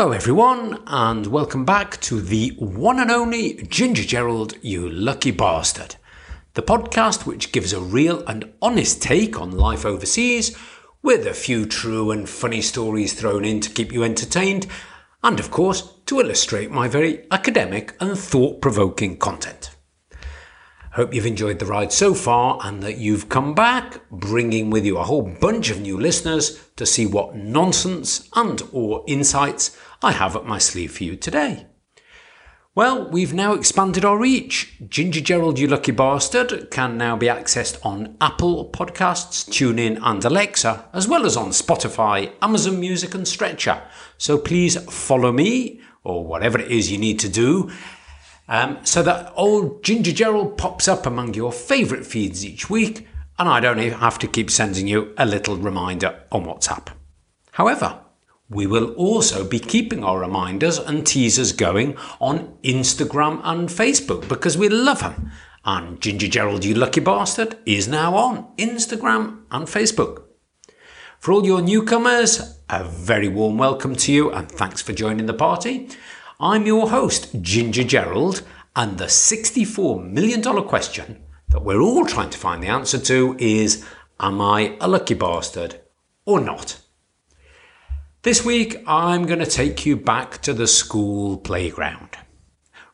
Hello, everyone, and welcome back to the one and only Ginger Gerald, you lucky bastard. The podcast which gives a real and honest take on life overseas, with a few true and funny stories thrown in to keep you entertained, and of course, to illustrate my very academic and thought provoking content. Hope you've enjoyed the ride so far and that you've come back bringing with you a whole bunch of new listeners to see what nonsense and or insights I have up my sleeve for you today. Well, we've now expanded our reach. Ginger Gerald, you lucky bastard, can now be accessed on Apple Podcasts, TuneIn, and Alexa, as well as on Spotify, Amazon Music, and Stitcher. So please follow me, or whatever it is you need to do, um, so that old Ginger Gerald pops up among your favourite feeds each week, and I don't have to keep sending you a little reminder on WhatsApp. However, we will also be keeping our reminders and teasers going on Instagram and Facebook because we love them. And Ginger Gerald, you lucky bastard, is now on Instagram and Facebook. For all your newcomers, a very warm welcome to you and thanks for joining the party. I'm your host, Ginger Gerald, and the $64 million question that we're all trying to find the answer to is Am I a lucky bastard or not? This week, I'm going to take you back to the school playground.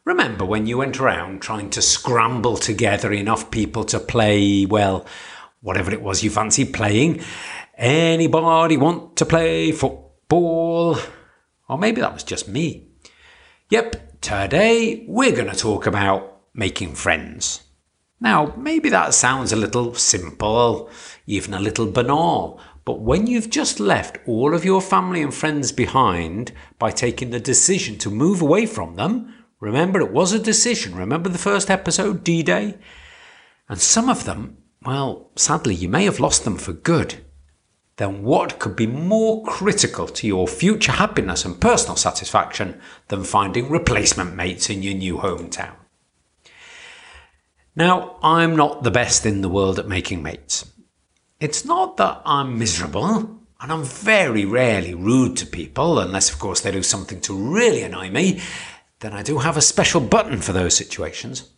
Remember when you went around trying to scramble together enough people to play, well, whatever it was you fancied playing? Anybody want to play football? Or maybe that was just me. Yep, today we're going to talk about making friends. Now, maybe that sounds a little simple, even a little banal, but when you've just left all of your family and friends behind by taking the decision to move away from them, remember it was a decision, remember the first episode, D Day? And some of them, well, sadly, you may have lost them for good then what could be more critical to your future happiness and personal satisfaction than finding replacement mates in your new hometown? Now, I'm not the best in the world at making mates. It's not that I'm miserable, and I'm very rarely rude to people, unless, of course, they do something to really annoy me. Then I do have a special button for those situations.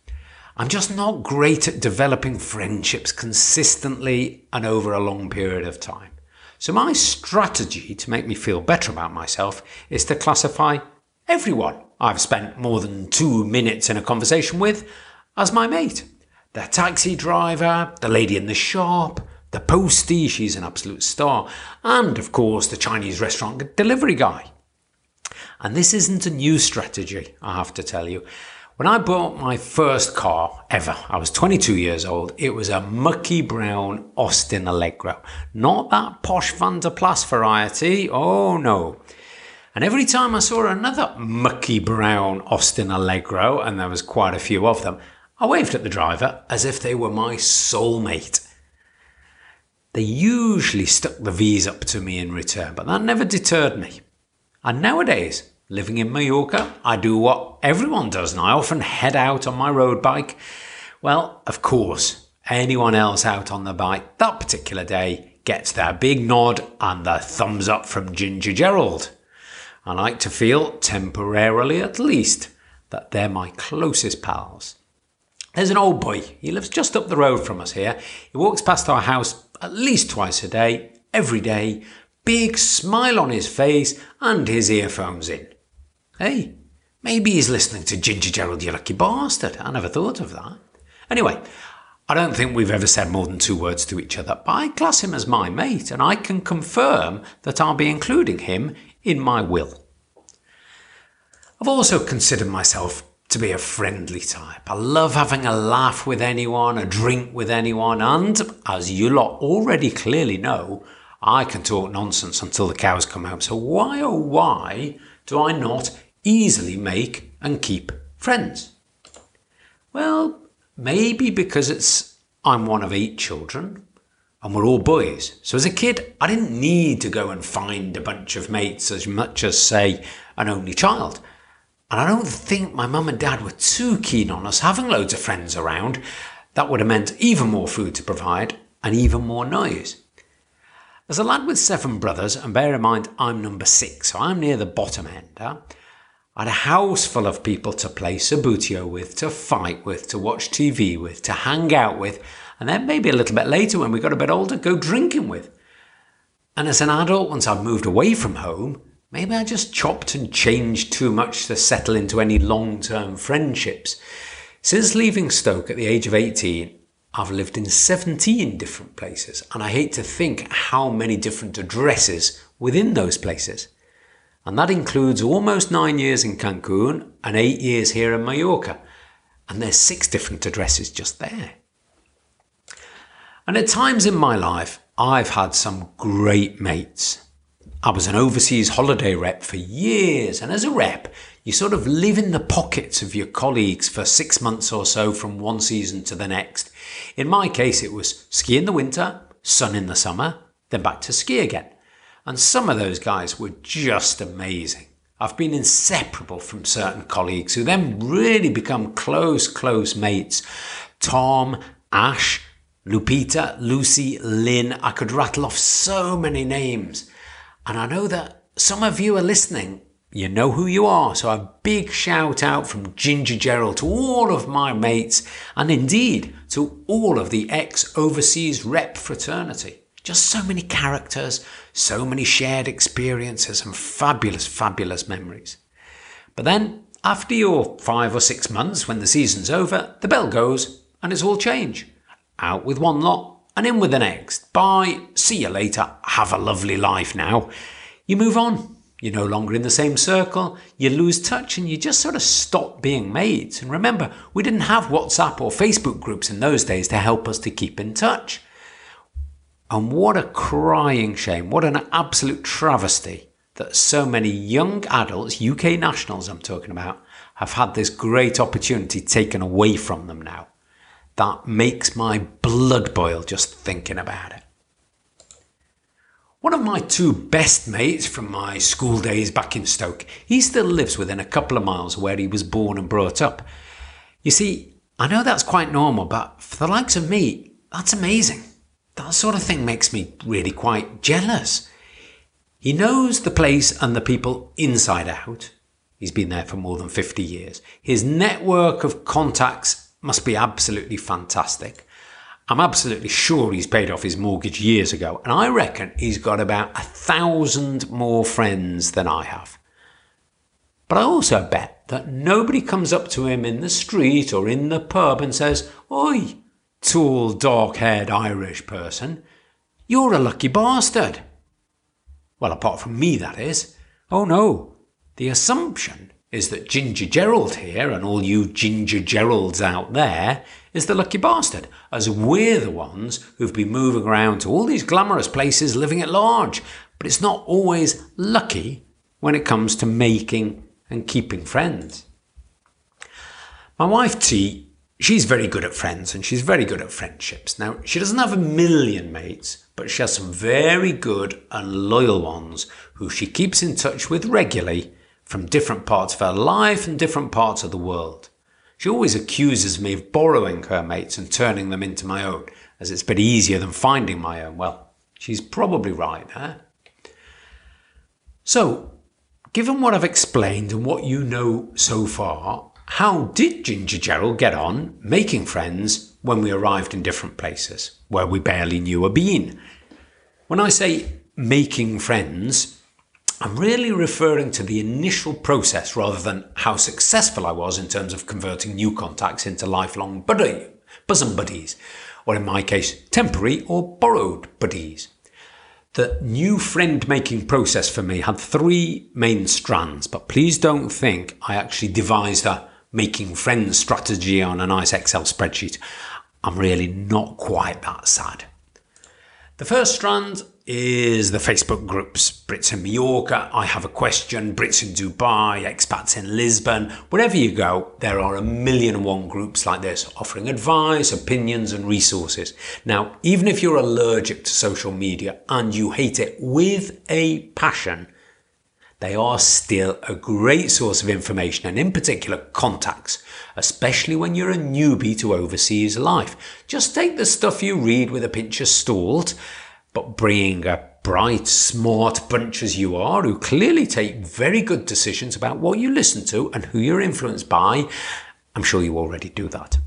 I'm just not great at developing friendships consistently and over a long period of time. So, my strategy to make me feel better about myself is to classify everyone I've spent more than two minutes in a conversation with as my mate. The taxi driver, the lady in the shop, the postie, she's an absolute star, and of course the Chinese restaurant delivery guy. And this isn't a new strategy, I have to tell you. When I bought my first car ever, I was 22 years old. It was a mucky brown Austin Allegro. Not that posh Vanden Plas variety. Oh no. And every time I saw another mucky brown Austin Allegro, and there was quite a few of them, I waved at the driver as if they were my soulmate. They usually stuck the V's up to me in return, but that never deterred me. And nowadays, Living in Mallorca, I do what everyone does, and I often head out on my road bike. Well, of course, anyone else out on the bike that particular day gets their big nod and the thumbs up from Ginger Gerald. I like to feel, temporarily at least, that they're my closest pals. There's an old boy. He lives just up the road from us here. He walks past our house at least twice a day, every day, big smile on his face and his earphones in. Hey, maybe he's listening to Ginger Gerald, you lucky bastard. I never thought of that. Anyway, I don't think we've ever said more than two words to each other, but I class him as my mate, and I can confirm that I'll be including him in my will. I've also considered myself to be a friendly type. I love having a laugh with anyone, a drink with anyone, and as you lot already clearly know, I can talk nonsense until the cows come home. So why oh why do I not easily make and keep friends? Well, maybe because it's I'm one of eight children and we're all boys. So as a kid, I didn't need to go and find a bunch of mates as much as, say, an only child. And I don't think my mum and dad were too keen on us having loads of friends around. That would have meant even more food to provide and even more noise. As a lad with seven brothers, and bear in mind I'm number six, so I'm near the bottom end, huh? I had a house full of people to play Subbuteo with, to fight with, to watch TV with, to hang out with, and then maybe a little bit later when we got a bit older, go drinking with. And as an adult, once I've moved away from home, maybe I just chopped and changed too much to settle into any long term friendships. Since leaving Stoke at the age of 18, I've lived in 17 different places, and I hate to think how many different addresses within those places. And that includes almost nine years in Cancun and eight years here in Mallorca. And there's six different addresses just there. And at times in my life, I've had some great mates. I was an overseas holiday rep for years, and as a rep, you sort of live in the pockets of your colleagues for six months or so from one season to the next. In my case, it was ski in the winter, sun in the summer, then back to ski again. And some of those guys were just amazing. I've been inseparable from certain colleagues who then really become close, close mates. Tom, Ash, Lupita, Lucy, Lynn. I could rattle off so many names. And I know that some of you are listening you know who you are. So a big shout out from Ginger Gerald to all of my mates and indeed to all of the ex overseas rep fraternity. Just so many characters, so many shared experiences and fabulous, fabulous memories. But then, after your five or six months when the season's over, the bell goes and it's all change. Out with one lot and in with the next. Bye, see you later, have a lovely life now. You move on you're no longer in the same circle, you lose touch, and you just sort of stop being mates. And remember, we didn't have WhatsApp or Facebook groups in those days to help us to keep in touch. And what a crying shame, what an absolute travesty that so many young adults, UK nationals I'm talking about, have had this great opportunity taken away from them now. That makes my blood boil just thinking about it. One of my two best mates from my school days back in Stoke, he still lives within a couple of miles of where he was born and brought up. You see, I know that's quite normal, but for the likes of me, that's amazing. That sort of thing makes me really quite jealous. He knows the place and the people inside out. He's been there for more than 50 years. His network of contacts must be absolutely fantastic. I'm absolutely sure he's paid off his mortgage years ago, and I reckon he's got about a thousand more friends than I have. But I also bet that nobody comes up to him in the street or in the pub and says, Oi, tall, dark haired Irish person, you're a lucky bastard. Well, apart from me, that is. Oh no, the assumption is that Ginger Gerald here and all you Ginger Geralds out there is the lucky bastard, as we're the ones who've been moving around to all these glamorous places living at large. But it's not always lucky when it comes to making and keeping friends. My wife T, she's very good at friends and she's very good at friendships. Now, she doesn't have a million mates, but she has some very good and loyal ones who she keeps in touch with regularly from different parts of her life and different parts of the world. She always accuses me of borrowing her mates and turning them into my own, as it's a bit easier than finding my own. Well, she's probably right, huh? So, given what I've explained and what you know so far, how did Ginger Gerald get on making friends when we arrived in different places where we barely knew a bean? When I say making friends, I'm really referring to the initial process rather than how successful I was in terms of converting new contacts into lifelong buddy, bosom buddies, or in my case, temporary or borrowed buddies. The new friend making process for me had three main strands, but please don't think I actually devised a making friends strategy on a nice Excel spreadsheet. I'm really not quite that sad. The first strand is the Facebook groups Brits in Mallorca, I Have a Question, Brits in Dubai, Expats in Lisbon. Wherever you go, there are a million and one groups like this offering advice, opinions, and resources. Now, even if you're allergic to social media and you hate it with a passion, they are still a great source of information and, in particular, contacts, especially when you're a newbie to overseas life. Just take the stuff you read with a pinch of salt, but bring a bright, smart bunch as you are, who clearly take very good decisions about what you listen to and who you're influenced by, I'm sure you already do that.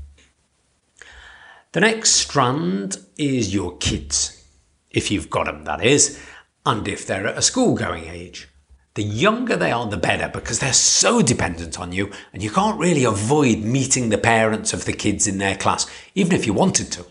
The next strand is your kids, if you've got them, that is, and if they're at a school going age. The younger they are, the better, because they're so dependent on you, and you can't really avoid meeting the parents of the kids in their class, even if you wanted to.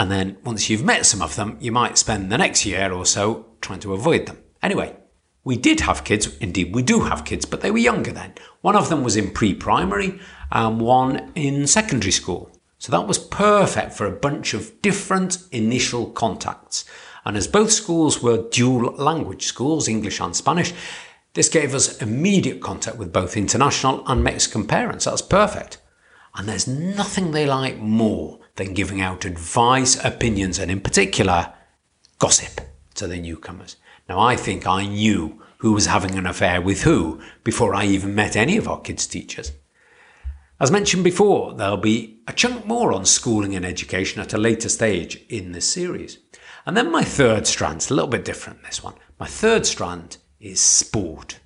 And then once you've met some of them, you might spend the next year or so trying to avoid them. Anyway, we did have kids, indeed, we do have kids, but they were younger then. One of them was in pre primary and one in secondary school. So that was perfect for a bunch of different initial contacts. And as both schools were dual language schools, English and Spanish, this gave us immediate contact with both international and Mexican parents. That's perfect. And there's nothing they like more than giving out advice, opinions, and in particular, gossip to the newcomers. Now, I think I knew who was having an affair with who before I even met any of our kids' teachers. As mentioned before, there'll be a chunk more on schooling and education at a later stage in this series. And then my third strand's a little bit different, this one. My third strand is sport.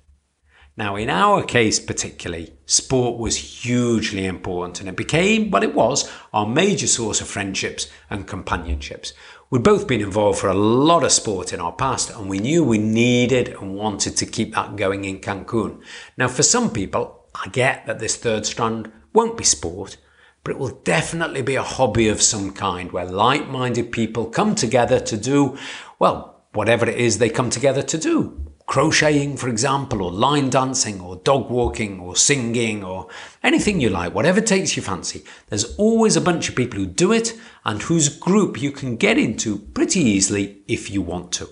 Now, in our case particularly, sport was hugely important and it became, what it was, our major source of friendships and companionships. We'd both been involved for a lot of sport in our past and we knew we needed and wanted to keep that going in Cancun. Now, for some people, I get that this third strand won't be sport, but it will definitely be a hobby of some kind where like minded people come together to do, well, whatever it is they come together to do. Crocheting, for example, or line dancing, or dog walking, or singing, or anything you like, whatever takes your fancy. There's always a bunch of people who do it and whose group you can get into pretty easily if you want to.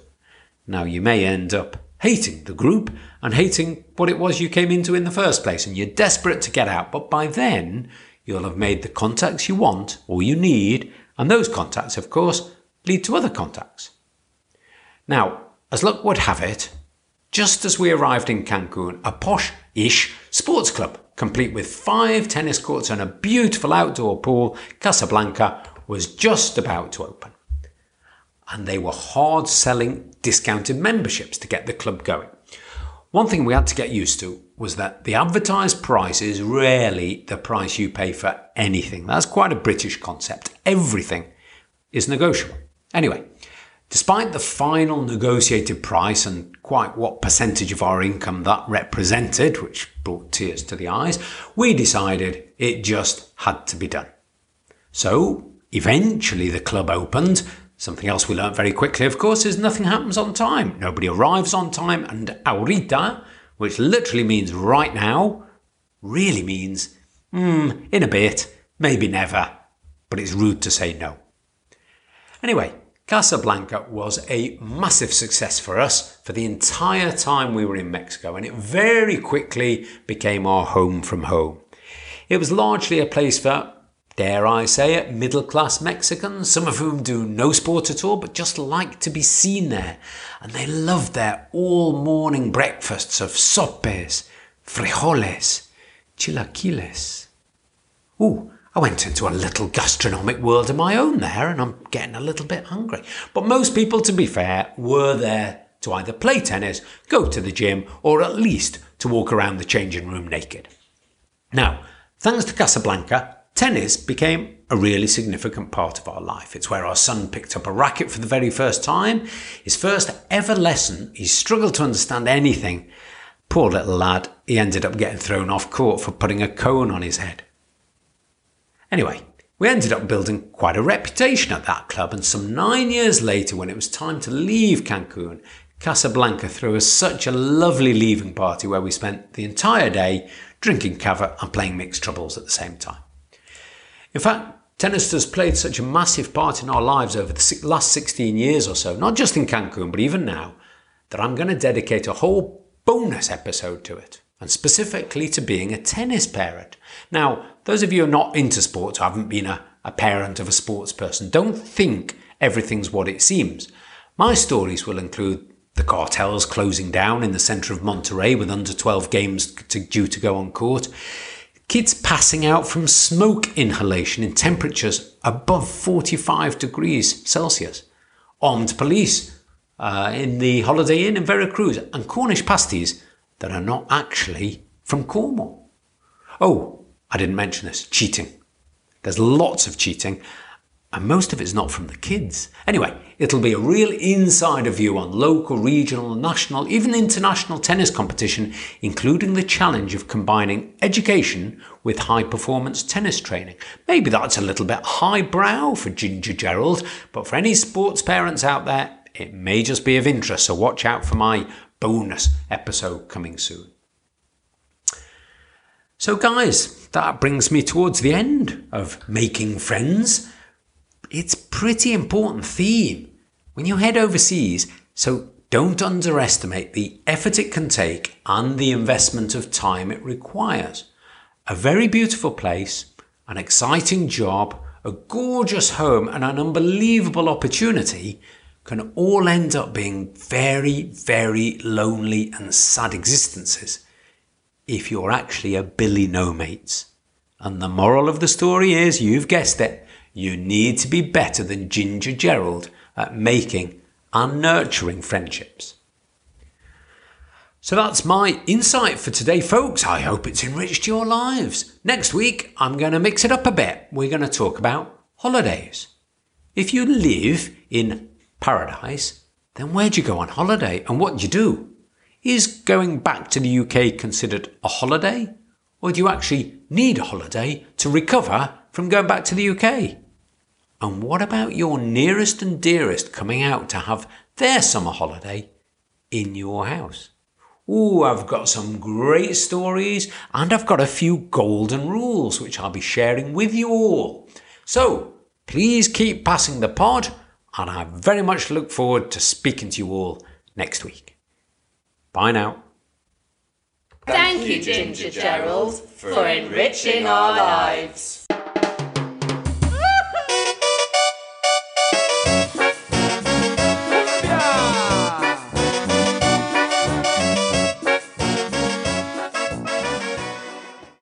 Now, you may end up hating the group and hating what it was you came into in the first place, and you're desperate to get out, but by then, You'll have made the contacts you want or you need, and those contacts, of course, lead to other contacts. Now, as luck would have it, just as we arrived in Cancun, a posh ish sports club, complete with five tennis courts and a beautiful outdoor pool, Casablanca, was just about to open. And they were hard selling discounted memberships to get the club going. One thing we had to get used to was that the advertised price is rarely the price you pay for anything. That's quite a British concept. Everything is negotiable. Anyway, despite the final negotiated price and quite what percentage of our income that represented, which brought tears to the eyes, we decided it just had to be done. So eventually the club opened Something else we learnt very quickly, of course, is nothing happens on time. Nobody arrives on time, and ahorita, which literally means right now, really means hmm, in a bit, maybe never, but it's rude to say no. Anyway, Casablanca was a massive success for us for the entire time we were in Mexico, and it very quickly became our home from home. It was largely a place for dare I say it, middle class Mexicans, some of whom do no sport at all, but just like to be seen there. And they love their all morning breakfasts of sopes, frijoles, chilaquiles. Ooh, I went into a little gastronomic world of my own there, and I'm getting a little bit hungry. But most people, to be fair, were there to either play tennis, go to the gym, or at least to walk around the changing room naked. Now, thanks to Casablanca, Tennis became a really significant part of our life. It's where our son picked up a racket for the very first time. His first ever lesson, he struggled to understand anything. Poor little lad, he ended up getting thrown off court for putting a cone on his head. Anyway, we ended up building quite a reputation at that club, and some nine years later, when it was time to leave Cancun, Casablanca threw us such a lovely leaving party where we spent the entire day drinking cava and playing mixed troubles at the same time. In fact, tennis has played such a massive part in our lives over the last 16 years or so, not just in Cancun, but even now, that I'm going to dedicate a whole bonus episode to it, and specifically to being a tennis parent. Now, those of you who are not into sports, or haven't been a, a parent of a sports person, don't think everything's what it seems. My stories will include the cartels closing down in the centre of Monterrey with under 12 games to, due to go on court kids passing out from smoke inhalation in temperatures above 45 degrees Celsius, armed police uh, in the Holiday Inn in Veracruz and Cornish pasties that are not actually from Cornwall. Oh, I didn't mention this cheating. There's lots of cheating, and most of it's not from the kids. Anyway, it'll be a real insider view on local, regional, national, even international tennis competition, including the challenge of combining education with high performance tennis training. Maybe that's a little bit highbrow for Ginger Gerald, but for any sports parents out there, it may just be of interest, so watch out for my bonus episode coming soon. So, guys, that brings me towards the end of Making Friends. It's pretty important theme when you head overseas, so don't underestimate the effort it can take and the investment of time it requires. A very beautiful place, an exciting job, a gorgeous home, and an unbelievable opportunity can all end up being very, very lonely and sad existences if you're actually a Billy No Mates. And the moral of the story is, you've guessed it, you need to be better than Ginger Gerald at making and nurturing friendships. So that's my insight for today, folks. I hope it's enriched your lives. Next week, I'm going to mix it up a bit. We're going to talk about holidays. If you live in paradise, then where'd you go on holiday and what do you do? Is going back to the UK considered a holiday? Or do you actually need a holiday to recover from going back to the UK? And what about your nearest and dearest coming out to have their summer holiday in your house? Ooh, I've got some great stories and I've got a few golden rules which I'll be sharing with you all. So please keep passing the pod and I very much look forward to speaking to you all next week. Bye now. Thank you, Ginger Gerald, for enriching our lives.